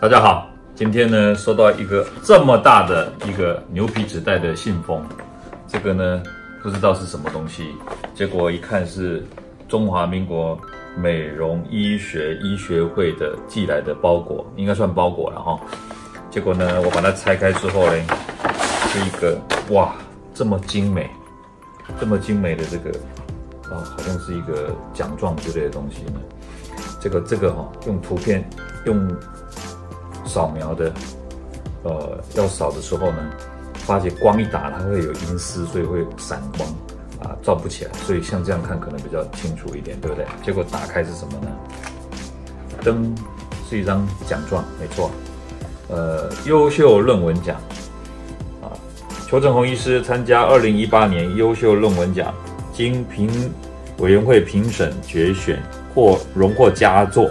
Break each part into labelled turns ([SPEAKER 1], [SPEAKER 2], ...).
[SPEAKER 1] 大家好，今天呢收到一个这么大的一个牛皮纸袋的信封，这个呢不知道是什么东西，结果一看是中华民国美容医学医学会的寄来的包裹，应该算包裹了哈。结果呢，我把它拆开之后呢，是一个哇这么精美，这么精美的这个啊，好像是一个奖状之类的东西呢。这个这个哈，用图片用。扫描的，呃，要扫的时候呢，发觉光一打它会有阴丝，所以会闪光，啊，照不起来。所以像这样看可能比较清楚一点，对不对？结果打开是什么呢？灯是一张奖状，没错，呃，优秀论文奖，啊，邱正红医师参加二零一八年优秀论文奖，经评委员会评审决选或荣获佳作。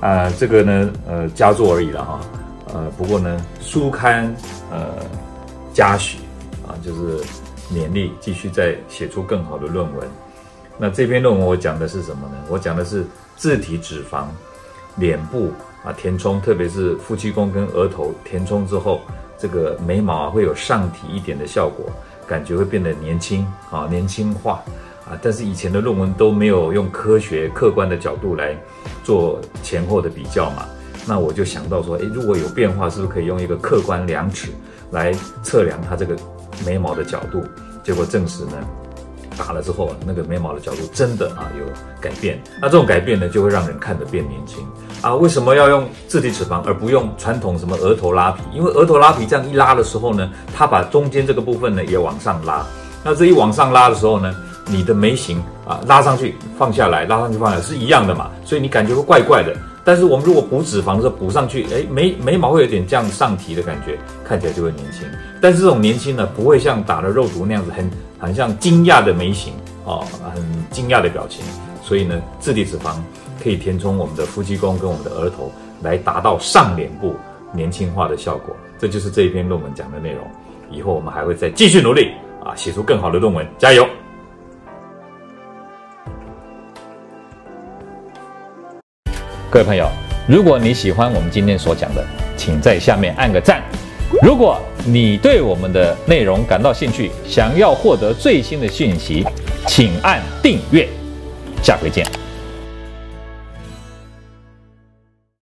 [SPEAKER 1] 啊，这个呢，呃，佳作而已了哈，呃，不过呢，书刊呃嘉许啊，就是勉励继续再写出更好的论文。那这篇论文我讲的是什么呢？我讲的是自体脂肪，脸部啊填充，特别是夫妻宫跟额头填充之后，这个眉毛啊会有上提一点的效果，感觉会变得年轻啊，年轻化。啊，但是以前的论文都没有用科学客观的角度来做前后的比较嘛，那我就想到说，诶，如果有变化，是不是可以用一个客观量尺来测量它这个眉毛的角度？结果证实呢，打了之后，那个眉毛的角度真的啊有改变。那这种改变呢，就会让人看得变年轻啊。为什么要用自体脂肪而不用传统什么额头拉皮？因为额头拉皮这样一拉的时候呢，它把中间这个部分呢也往上拉，那这一往上拉的时候呢，你的眉形啊，拉上去放下来，拉上去放下来是一样的嘛，所以你感觉会怪怪的。但是我们如果补脂肪的时候补上去，诶，眉眉毛会有点这样上提的感觉，看起来就会年轻。但是这种年轻呢，不会像打了肉毒那样子很很像惊讶的眉形哦，很惊讶的表情。所以呢，自体脂肪可以填充我们的夫妻宫跟我们的额头，来达到上脸部年轻化的效果。这就是这一篇论文讲的内容。以后我们还会再继续努力啊，写出更好的论文，加油！各位朋友，如果你喜欢我们今天所讲的，请在下面按个赞。如果你对我们的内容感到兴趣，想要获得最新的讯息，请按订阅。下回见。